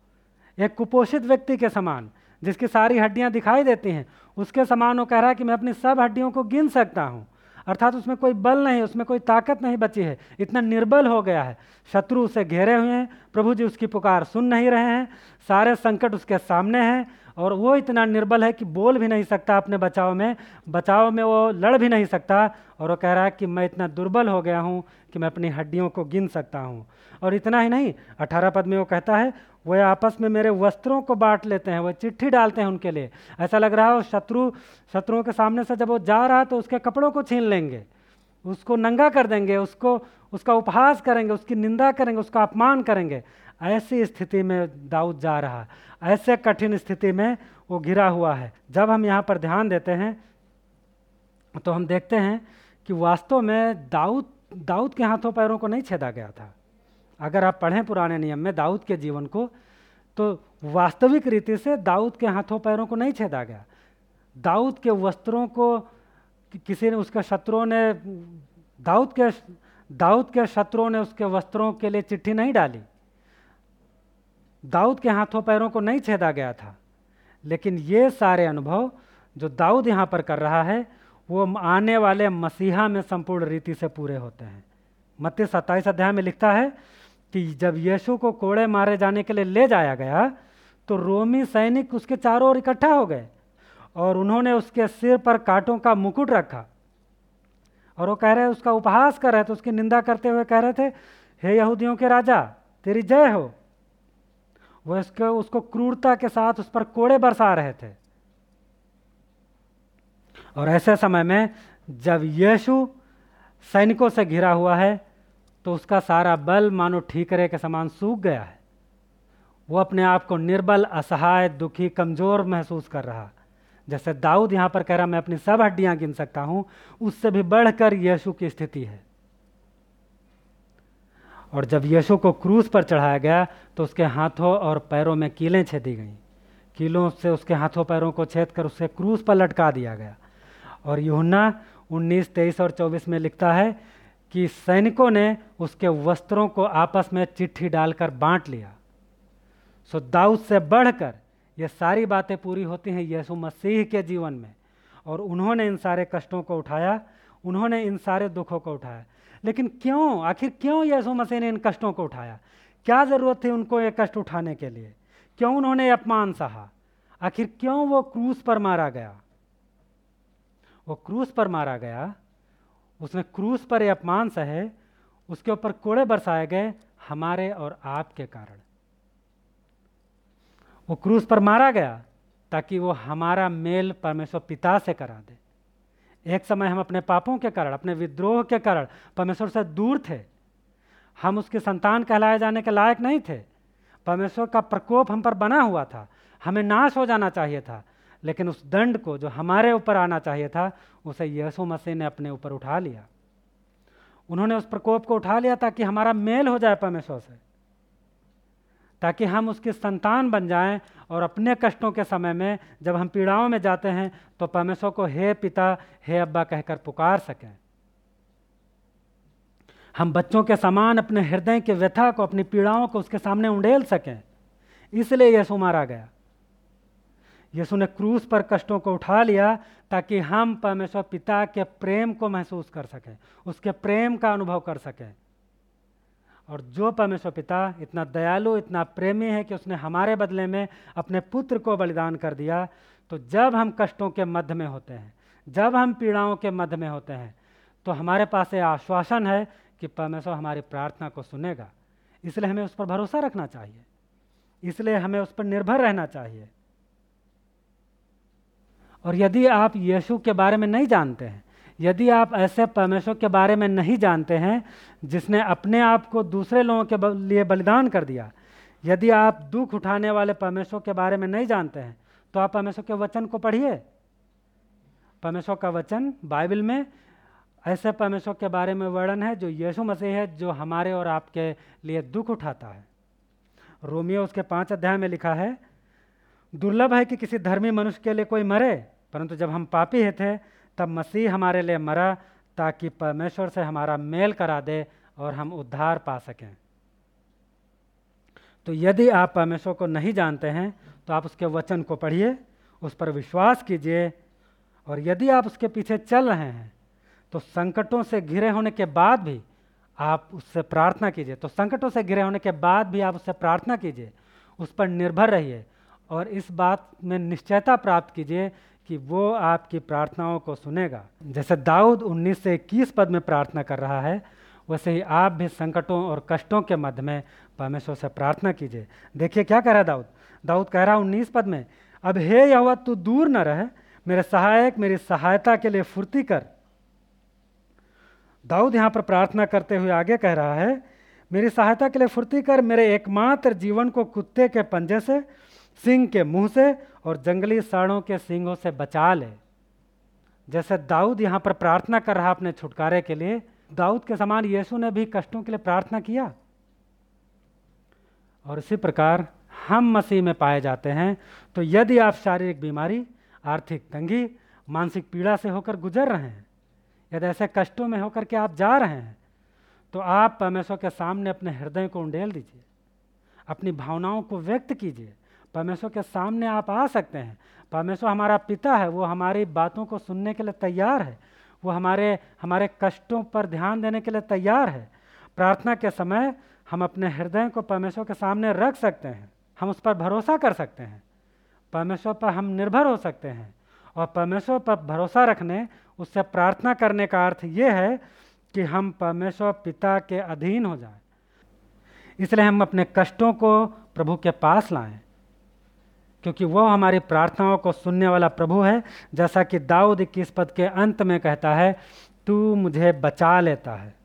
एक कुपोषित व्यक्ति के समान, जिसकी सारी हड्डियाँ दिखाई देती हैं, उसके समान वो कह रहा है कि मैं अपनी सब हड्डियों को गिन सकता हूँ। अर्थात उसमें कोई बल नहीं, उसमें कोई ताकत नहीं बची है, इतना निर्बल हो गया है। शत्रु उसे घेरे हुए हैं, प्रभु जी उसकी पुकार सुन नहीं रहे हैं, सारे संकट उसके सामने हैं और वो इतना निर्बल है कि बोल भी नहीं सकता अपने बचाव में बचाव में वो लड़ भी नहीं सकता और वो कह रहा है कि मैं इतना दुर्बल हो गया हूँ कि मैं अपनी हड्डियों को गिन सकता हूँ। और इतना ही नहीं, अठारह पद में वो कहता है, वो आपस में मेरे वस्त्रों को बांट लेते हैं, वो चिट्ठी डालते हैं उनके लिए। ऐसा लग रहा है वो शत्रु, शत्रुओं के सामने से जब वो जा रहा है तो उसके कपड़ों को छीन लेंगे, उसको नंगा कर देंगे, उसको, उसका उपहास करेंगे, उसकी निंदा करेंगे, उसका अपमान करेंगे। ऐसी स्थिति में दाऊद जा रहा है ऐसे कठिन स्थिति में वो घिरा हुआ है। जब हम यहाँ पर ध्यान देते हैं तो हम देखते हैं कि वास्तव में दाऊद दाऊद के हाथों पैरों को नहीं छेदा गया था। अगर आप पढ़ें पुराने नियम में दाऊद के जीवन को तो वास्तविक रीति से दाऊद के हाथों पैरों को नहीं छेदा गया। दाऊद के वस्त्रों को, किसी ने उसके शत्रुओं ने, दाऊद के दाऊद के शत्रुओं ने उसके वस्त्रों के लिए चिट्ठी नहीं डाली। दाऊद के हाथों पैरों को नहीं छेदा गया था, लेकिन ये सारे अनुभव जो दाऊद यहाँ पर कर रहा है, वो आने वाले मसीहा में संपूर्ण रीति से पूरे होते हैं। मत्ती सत्ताईस अध्याय में लिखता है कि जब यीशु को कोड़े मारे जाने के लिए ले जाया गया तो रोमी सैनिक उसके चारों ओर इकट्ठा हो गए और उन्होंने उसके सिर पर कांटों का मुकुट रखा। और वो कह रहे उसका उपहास कर रहे थे उसकी निंदा करते हुए कह रहे थे, हे यहूदियों के राजा, तेरी जय हो। वो इसको उसको क्रूरता के साथ उस पर कोड़े बरसा रहे थे। और ऐसे समय में जब यीशु सैनिकों से घिरा हुआ है तो उसका सारा बल मानो ठीकरे के समान सूख गया है। वो अपने आप को निर्बल, असहाय, दुखी, कमज़ोर महसूस कर रहा। जैसे दाऊद यहाँ पर कह रहा, मैं अपनी सब हड्डियाँ गिन सकता हूँ, उससे भी बढ़कर यीशु की स्थिति है। और जब यीशु को क्रूस पर चढ़ाया गया तो उसके हाथों और पैरों में कीलें छेदी गईं। कीलों से उसके हाथों पैरों को छेद कर उसे क्रूस पर लटका दिया गया। और यूहन्ना उन्नीस, तेईस और चौबीस में लिखता है कि सैनिकों ने उसके वस्त्रों को आपस में चिट्ठी डालकर बांट लिया। सो दाऊद से बढ़कर ये सारी बातें पूरी होती हैं यीशु मसीह के जीवन में। और उन्होंने इन सारे कष्टों को उठाया, उन्होंने इन सारे दुखों को उठाया। लेकिन क्यों? आखिर क्यों यीशु मसीह ने इन कष्टों को उठाया? क्या ज़रूरत थी उनको ये कष्ट उठाने के लिए? क्यों उन्होंने अपमान सहा? आखिर क्यों वो क्रूस पर मारा गया? वो क्रूस पर मारा गया? उसने क्रूस पर ये अपमान सहे, उसके ऊपर कोड़े बरसाए गए हमारे और आपके कारण। वो क्रूस पर मारा गया ताकि वो हमारा मेल परमेश्वर पिता से करा दे। एक समय हम अपने पापों के कारण, अपने विद्रोह के कारण परमेश्वर से दूर थे। हम उसके संतान कहलाए जाने के लायक नहीं थे। परमेश्वर का प्रकोप हम पर बना हुआ था। हमें नाश हो जाना चाहिए था। लेकिन उस दंड को जो हमारे ऊपर आना चाहिए था, उसे यीशु मसीह ने अपने ऊपर उठा लिया। उन्होंने उस प्रकोप को उठा लिया ताकि हमारा मेल हो जाए परमेश्वर से। ताकि हम उसके संतान बन जाएँ और अपने कष्टों के समय में जब हम पीड़ाओं में जाते हैं तो परमेश्वर को हे पिता, हे अब्बा कहकर पुकार सकें। हम बच्चों के समान अपने हृदय के व्यथा को, अपनी पीड़ाओं को उसके सामने उंडेल सकें। इसलिए यीशु मारा गया। यीशु ने क्रूस पर कष्टों को उठा लिया ताकि हम परमेश्वर पिता के प्रेम को महसूस कर सकें, उसके प्रेम का अनुभव कर सकें। और जो परमेश्वर पिता इतना दयालु, इतना प्रेमी है कि उसने हमारे बदले में अपने पुत्र को बलिदान कर दिया तो जब हम कष्टों के मध्य में होते हैं, जब हम पीड़ाओं के मध्य में होते हैं तो हमारे पास ये आश्वासन है कि परमेश्वर हमारी प्रार्थना को सुनेगा। इसलिए हमें उस पर भरोसा रखना चाहिए। इसलिए हमें उस पर निर्भर रहना चाहिए। और यदि आप यीशु के बारे में नहीं जानते हैं यदि आप ऐसे परमेश्वर के बारे में नहीं जानते हैं, जिसने अपने आप को दूसरे लोगों के लिए बलिदान कर दिया, यदि आप दुख उठाने वाले परमेश्वर के बारे में नहीं जानते हैं तो आप परमेश्वर के वचन को पढ़िए। परमेश्वर का वचन बाइबल में ऐसे परमेश्वर के बारे में वर्णन है, जो यीशु मसीह है, जो हमारे और आपके लिए दुख उठाता है। रोमियो उसके पाँच अध्याय में लिखा है, दुर्लभ है कि किसी धर्मी मनुष्य के लिए कोई मरे, परंतु जब हम पापी थे तब मसीह हमारे लिए मरा ताकि परमेश्वर से हमारा मेल करा दे और हम उद्धार पा सकें। तो यदि आप परमेश्वर को नहीं जानते हैं तो आप उसके वचन को पढ़िए, उस पर विश्वास कीजिए, और यदि आप उसके पीछे चल रहे हैं तो संकटों से घिरे होने के बाद भी आप उससे प्रार्थना कीजिए। तो संकटों से घिरे होने के बाद भी आप उससे प्रार्थना कीजिए, उस पर निर्भर रहिए और इस बात में निश्चयता प्राप्त कीजिए कि वो आपकी प्रार्थनाओं को सुनेगा। जैसे दाऊद 19 से 21 पद में प्रार्थना कर रहा है, वैसे ही आप भी संकटों और कष्टों के मध्य में परमेश्वर से प्रार्थना कीजिए। देखिए क्या कह रहा है दाऊद? दाऊद कह रहा है उन्नीस पद में, अब हे यहोवा, तू दूर न रहे, मेरे सहायक मेरी सहायता के लिए फुर्ती कर। दाऊद यहाँ पर प्रार्थना करते हुए आगे कह रहा है, मेरी सहायता के लिए फुर्ती कर, मेरे एकमात्र जीवन को कुत्ते के पंजे से सिंह के मुँह से और जंगली साड़ों के सिंगों से बचा ले। जैसे दाऊद यहाँ पर प्रार्थना कर रहा अपने छुटकारे के लिए, दाऊद के समान यीशु ने भी कष्टों के लिए प्रार्थना किया। और इसी प्रकार हम मसीह में पाए जाते हैं तो यदि आप शारीरिक बीमारी, आर्थिक तंगी, मानसिक पीड़ा से होकर गुजर रहे हैं, यदि ऐसे कष्टों में होकर के आप जा रहे हैं तो आप परमेश्वर के सामने अपने हृदय को उंडेल दीजिए, अपनी भावनाओं को व्यक्त कीजिए परमेश्वर के सामने आप आ सकते हैं। परमेश्वर हमारा पिता है, वो हमारी बातों को सुनने के लिए तैयार है। वो हमारे हमारे कष्टों पर ध्यान देने के लिए तैयार है। प्रार्थना के समय हम अपने हृदय को परमेश्वर के सामने रख सकते हैं। हम उस पर भरोसा कर सकते हैं। परमेश्वर पर हम निर्भर हो सकते हैं और परमेश्वर पर भरोसा रखने, उससे प्रार्थना करने का अर्थ ये है कि हम परमेश्वर पिता के अधीन हो जाएँ। इसलिए हम अपने कष्टों को प्रभु के पास लाएँ। क्योंकि वह हमारी प्रार्थनाओं को सुनने वाला प्रभु है। जैसा कि दाऊद इक्कीस पद के अंत में कहता है, तू मुझे बचा लेता है।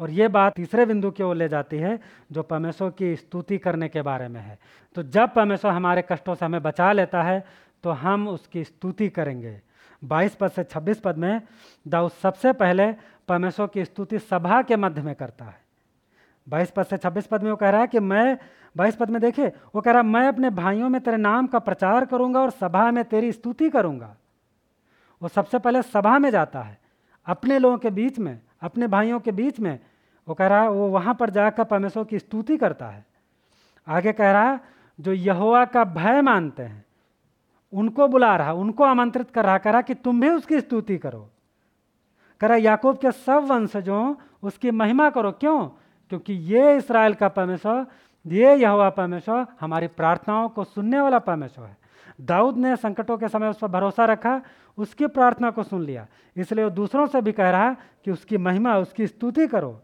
और ये बात तीसरे बिंदु की ओर ले जाती है, जो परमेश्वर की स्तुति करने के बारे में है। तो जब परमेश्वर हमारे कष्टों से हमें बचा लेता है तो हम उसकी स्तुति करेंगे। 22 पद से 26 पद में, दाऊद सबसे पहले परमेश्वर की स्तुति सभा के मध्य में करता है। 22 पद से 26 पद में वो कह रहा है कि, मैं बाईस पद में देखे, वो कह रहा, मैं अपने भाइयों में तेरे नाम का प्रचार करूँगा और सभा में तेरी स्तुति करूँगा। वो सबसे पहले सभा में जाता है, अपने लोगों के बीच में, अपने भाइयों के बीच में। वो कह रहा है वो वहाँ पर जाकर परमेश्वर की स्तुति करता है। आगे कह रहा है जो यहोवा का भय मानते हैं, उनको बुला रहा, उनको आमंत्रित कर रहा, कह रहा कि तुम भी उसकी स्तुति करो। कह रहा, याकूब के सब वंशजों, उसकी महिमा करो। क्यों? क्योंकि ये इसराइल का परमेश्वर ये यहोवा परमेश्वर, हमारी प्रार्थनाओं को सुनने वाला परमेश्वर है। दाऊद ने संकटों के समय उस पर भरोसा रखा, उसकी प्रार्थना को सुन लिया। इसलिए वो दूसरों से भी कह रहा कि उसकी महिमा, उसकी स्तुति करो।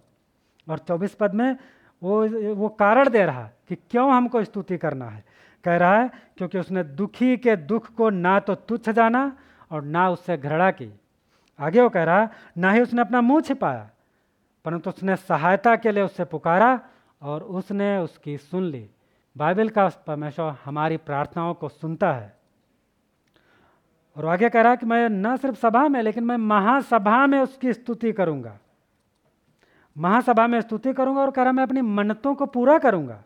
और चौबीस पद में वो वो कारण दे रहा कि क्यों हमको स्तुति करना है। कह रहा है, क्योंकि उसने दुखी के दुख को ना तो तुच्छ जाना और ना उससे घृणा की। आगे वो कह रहा, ना ही उसने अपना मुँह छिपाया, परंतु उसने सहायता के लिए उससे पुकारा और उसने उसकी सुन ली। बाइबल का परमेश्वर हमारी प्रार्थनाओं को सुनता है। और आगे कह रहा है कि मैं न सिर्फ़ सभा में, लेकिन मैं महासभा में उसकी स्तुति करूँगा। महासभा में स्तुति करूँगा और कह रहा मैं अपनी मन्नतों को पूरा करूँगा।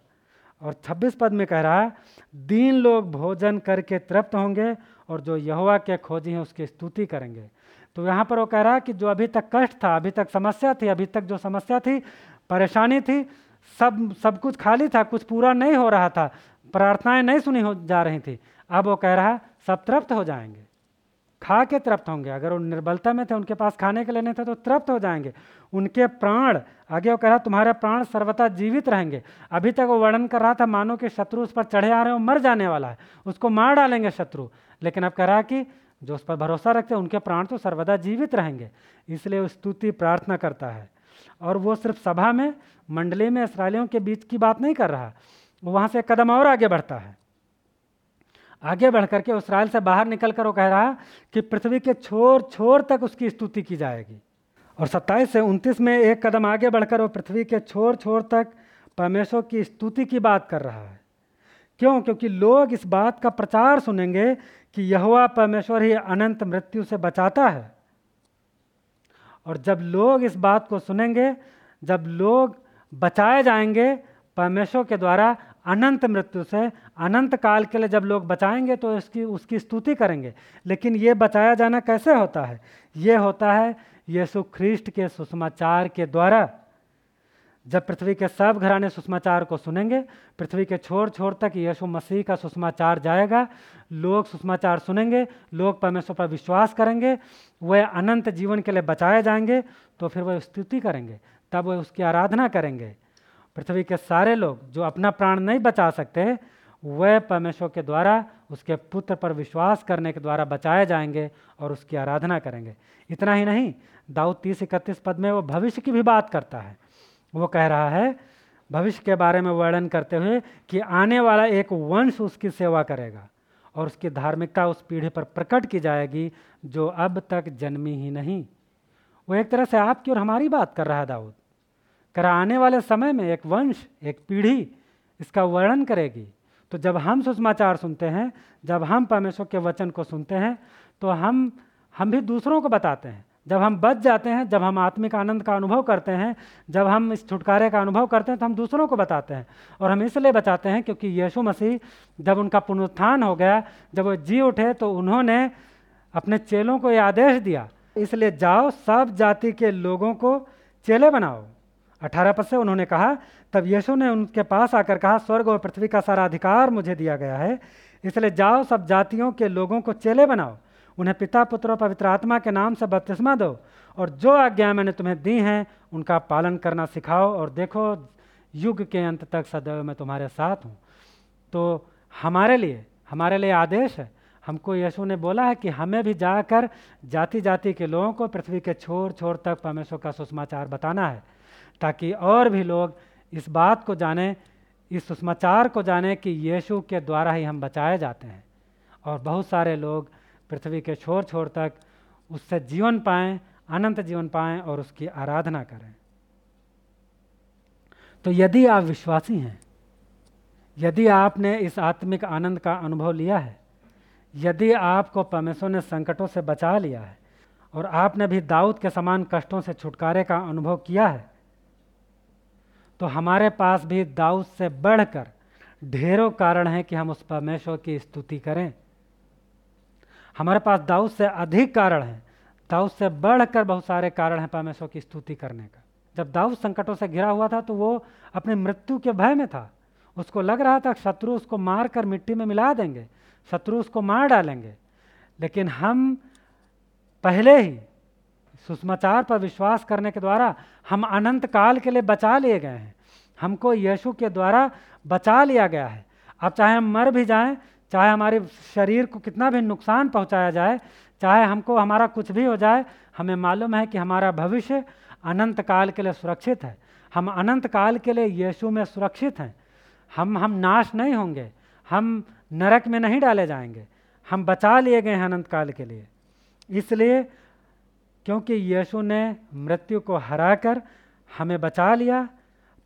और 26 पद में कह रहा दीन लोग भोजन करके तृप्त होंगे और जो यहोवा के खोजी हैं उसकी स्तुति करेंगे। तो यहाँ पर वो कह रहा है कि जो अभी तक कष्ट था, अभी तक समस्या थी, अभी तक जो समस्या थी, परेशानी थी सब सब कुछ खाली था, कुछ पूरा नहीं हो रहा था। प्रार्थनाएँ नहीं सुनी हो, जा रही थी। अब वो कह रहा, सब तृप्त हो जाएँगे। खा के तृप्त होंगे। अगर वो निर्बलता में थे, उनके पास खाने के लिए नहीं थे तो तृप्त हो जाएँगे। उनके प्राण, आगे वो कह रहा, तुम्हारे प्राण सर्वथा जीवित रहेंगे। अभी तक वो वर्णन कर रहा था, मानो कि शत्रु उस पर चढ़े आ रहे हैं मर जाने वाला है। उसको मार डालेंगे शत्रु। लेकिन अब कह रहा कि, जो उस पर भरोसा रखते हैं, उनके प्राण तो सर्वदा जीवित रहेंगे। इसलिए वो स्तुति, प्रार्थना करता है। और वो सिर्फ़ सभा में, मंडली में, इसराइलियों के बीच की बात नहीं कर रहा। वो वहाँ से एक कदम और आगे बढ़ता है। आगे बढ़ करके इसराइल से बाहर निकल कर वो कह रहा कि पृथ्वी के छोर छोर तक उसकी स्तुति की जाएगी। और सत्ताईस से उनतीस में एक कदम आगे बढ़कर वो पृथ्वी के छोर छोर तक परमेश्वर की स्तुति की बात कर रहा है। क्यों? क्योंकि लोग इस बात का प्रचार सुनेंगे कि यहुआ परमेश्वर ही अनंत मृत्यु से बचाता है। और जब लोग इस बात को सुनेंगे, जब लोग बचाए जाएँगे, परमेश्वर के द्वारा अनंत मृत्यु से, अनंत काल के लिए जब लोग बचाएँगे तो इसकी, उसकी स्तुति करेंगे। लेकिन ये बचाया जाना कैसे होता है? ये होता है यीशु ख्रीस्ट के सुसमाचार के द्वारा। जब पृथ्वी के सब घराने सुषमाचार को सुनेंगे, पृथ्वी के छोर छोर तक यीशु मसीह का सुषमाचार जाएगा। लोग सुषमाचार सुनेंगे, लोग परमेश्वर पर विश्वास करेंगे वह अनंत जीवन के लिए बचाए जाएँगे तो फिर वह स्तुति करेंगे, तब वह उसकी आराधना करेंगे। पृथ्वी के सारे लोग जो अपना प्राण नहीं बचा सकते वह परमेश्वर के द्वारा, उसके पुत्र पर विश्वास करने के द्वारा बचाए जाएँगे और उसकी आराधना करेंगे। इतना ही नहीं, दाऊद तीस इकतीस पद में वो भविष्य की भी बात करता है। वो कह रहा है, भविष्य के बारे में वर्णन करते हुए कि आने वाला एक वंश उसकी सेवा करेगा और उसकी धार्मिकता उस पीढ़ी पर प्रकट की जाएगी जो अब तक जन्मी ही नहीं। वो एक तरह से आपकी और हमारी बात कर रहा है, दाऊद। कर आने वाले समय में एक वंश, एक पीढ़ी इसका वर्णन करेगी। तो जब हम सुषमाचार सुनते हैं, जब हम परमेश्वर के वचन को सुनते हैं तो हम हम भी दूसरों को बताते हैं। जब हम बच जाते हैं, जब हम आत्मिक आनंद का अनुभव करते हैं, जब हम इस छुटकारे का अनुभव करते हैं तो हम दूसरों को बताते हैं। और हम इसलिए बताते हैं क्योंकि यीशु मसीह जब उनका पुनरुत्थान हो गया, जब वो जी उठे तो उन्होंने अपने चेलों को ये आदेश दिया, इसलिए जाओ, सब जाति के लोगों को चेले बनाओ। अठारह पद से उन्होंने कहा, तब यीशु ने उनके पास आकर कहा, स्वर्ग और पृथ्वी का सारा अधिकार मुझे दिया गया है, इसलिए जाओ, सब जातियों के लोगों को चेले बनाओ। उन्हें पिता, पुत्र और पवित्र आत्मा के नाम से बपतिस्मा दो और जो आज्ञा मैंने तुम्हें दी हैं, उनका पालन करना सिखाओ और देखो युग के अंत तक सदैव मैं तुम्हारे साथ हूँ। तो हमारे लिए हमारे लिए आदेश है। हमको यीशु ने बोला है कि हमें भी जाकर जाति जाति के लोगों को पृथ्वी के छोर छोर तक परमेश्वर का सुषमाचार बताना है, ताकि और भी लोग इस बात को जाने, इस सुषमाचार को जाने कि यीशु के द्वारा ही हम बचाए जाते हैं। और बहुत सारे लोग पृथ्वी के छोर छोर तक उससे जीवन पाएँ, अनंत जीवन पाएँ और उसकी आराधना करें। तो यदि आप विश्वासी हैं, यदि आपने इस आत्मिक आनंद का अनुभव लिया है, यदि आपको परमेश्वर ने संकटों से बचा लिया है और आपने भी दाऊद के समान कष्टों से छुटकारे का अनुभव किया है तो हमारे पास भी दाऊद से बढ़कर ढेरों कारण हैं कि हम उस परमेश्वर की स्तुति करें। हमारे पास दाऊद से अधिक कारण हैं। दाऊद से बढ़कर बहुत सारे कारण हैं परमेश्वर की स्तुति करने का। जब दाऊद संकटों से घिरा हुआ था तो वो अपने मृत्यु के भय में था। उसको लग रहा था शत्रु उसको मार कर मिट्टी में मिला देंगे, शत्रु उसको मार डालेंगे। लेकिन हम पहले ही सुषमाचार पर विश्वास करने के द्वारा हम अनंत काल के लिए बचा लिए गए हैं। हमको यीशु के द्वारा बचा लिया गया है। अब चाहे हम मर भी जाएँ चाहे हमारे शरीर को कितना भी नुकसान पहुँचाया जाए, चाहे हमको हमारा कुछ भी हो जाए, हमें मालूम है कि हमारा भविष्य अनंत काल के लिए सुरक्षित है। हम अनंत काल के लिए यीशु में सुरक्षित हैं। हम हम नाश नहीं होंगे। हम नरक में नहीं डाले जाएँगे। हम बचा लिए गए हैं अनंत काल के लिए। इसलिए क्योंकि यीशु ने मृत्यु को हराकर हमें बचा लिया,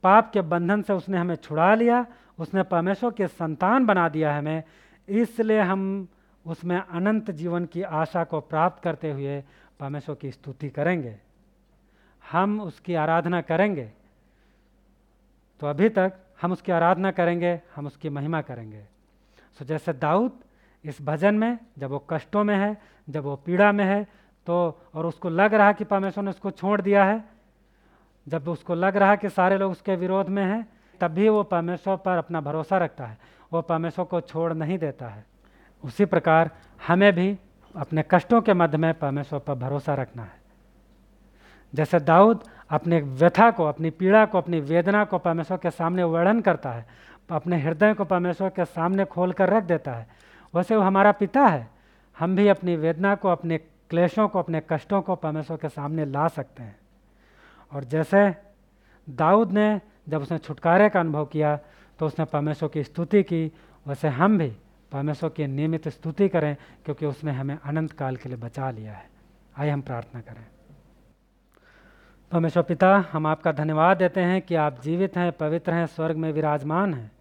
पाप के बंधन से उसने हमें छुड़ा लिया, उसने परमेश्वर के संतान बना दिया हमें इसलिए हम उसमें अनंत जीवन की आशा को प्राप्त करते हुए परमेश्वर की स्तुति करेंगे। हम उसकी आराधना करेंगे। तो अभी तक हम उसकी आराधना करेंगे, हम उसकी महिमा करेंगे। सो जैसे दाऊद इस भजन में, जब वो कष्टों में है, जब वो पीड़ा में है तो और उसको लग रहा कि परमेश्वर ने उसको छोड़ दिया है, जब उसको लग रहा कि सारे लोग उसके विरोध में हैं, तब भी वो परमेश्वर पर अपना भरोसा रखता है। वो परमेश्वर को छोड़ नहीं देता है। उसी प्रकार हमें भी अपने कष्टों के मध्य में परमेश्वर पर भरोसा रखना है। जैसे दाऊद अपने व्यथा को, अपनी पीड़ा को, अपनी वेदना को परमेश्वर के सामने वर्णन करता है, अपने हृदय को परमेश्वर के सामने खोल कर रख देता है, वैसे वो हमारा पिता है। हम भी अपनी वेदना को, अपने क्लेशों को, अपने कष्टों को परमेश्वर के सामने ला सकते हैं। और जैसे दाऊद ने जब उसने छुटकारे का अनुभव किया तो उसने परमेश्वर की स्तुति की वैसे हम भी परमेश्वर की नियमित स्तुति करें, क्योंकि उसने हमें अनंत काल के लिए बचा लिया है। आइए हम प्रार्थना करें। परमेश्वर पिता, हम आपका धन्यवाद देते हैं कि आप जीवित हैं, पवित्र हैं, स्वर्ग में विराजमान हैं।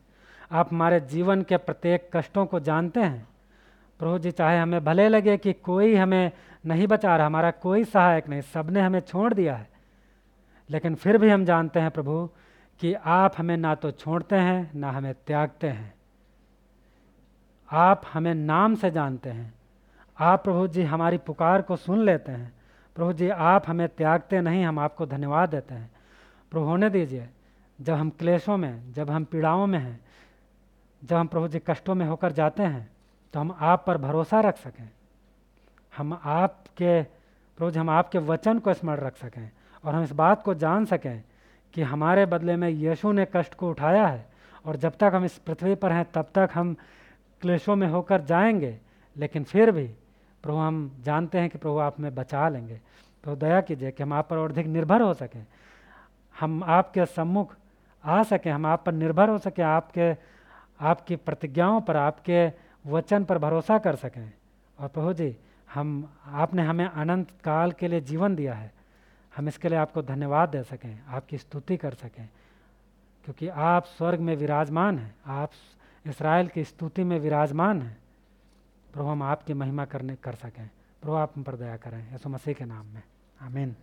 आप हमारे जीवन के प्रत्येक कष्टों को जानते हैं। प्रभु जी, चाहे हमें भले लगे कि कोई हमें नहीं बचा रहा, हमारा कोई सहायक नहीं सबने हमें छोड़ दिया है। लेकिन फिर भी हम जानते हैं प्रभु कि आप हमें ना तो छोड़ते हैं, ना हमें त्यागते हैं। आप हमें नाम से जानते हैं। आप प्रभु जी हमारी पुकार को सुन लेते हैं। प्रभु जी, आप हमें त्यागते नहीं, हम आपको धन्यवाद देते हैं। प्रभु होने दीजिए, जब हम क्लेशों में, जब हम पीड़ाओं में हैं, जब हम प्रभु जी कष्टों में होकर जाते हैं तो हम आप पर भरोसा रख सकें। हम आपके, प्रभु जी, हम आपके वचन को स्मरण रख सकें और हम इस बात को जान सकें कि हमारे बदले में यीशु ने कष्ट को उठाया है और जब तक हम इस पृथ्वी पर हैं, तब तक हम क्लेशों में होकर जाएँगे। लेकिन फिर भी प्रभु, हम जानते हैं कि प्रभु आप में बचा लेंगे। तो दया कीजिए कि हम आप पर और अधिक निर्भर हो सकें। हम आपके सम्मुख आ सकें, हम आप पर निर्भर हो सकें, आपके, आपकी प्रतिज्ञाओं पर, आपके वचन पर भरोसा कर सकें। और प्रभु जी, हम, आपने हमें अनंत काल के लिए जीवन दिया है। हम इसके लिए आपको धन्यवाद दे सकें, आपकी स्तुति कर सकें, क्योंकि आप स्वर्ग में विराजमान हैं, आप इसराइल की स्तुति में विराजमान हैं। प्रभु, हम आपकी महिमा करने, कर सकें। प्रभु, आप हम पर दया करें यसु मसीह के नाम में। आमीन।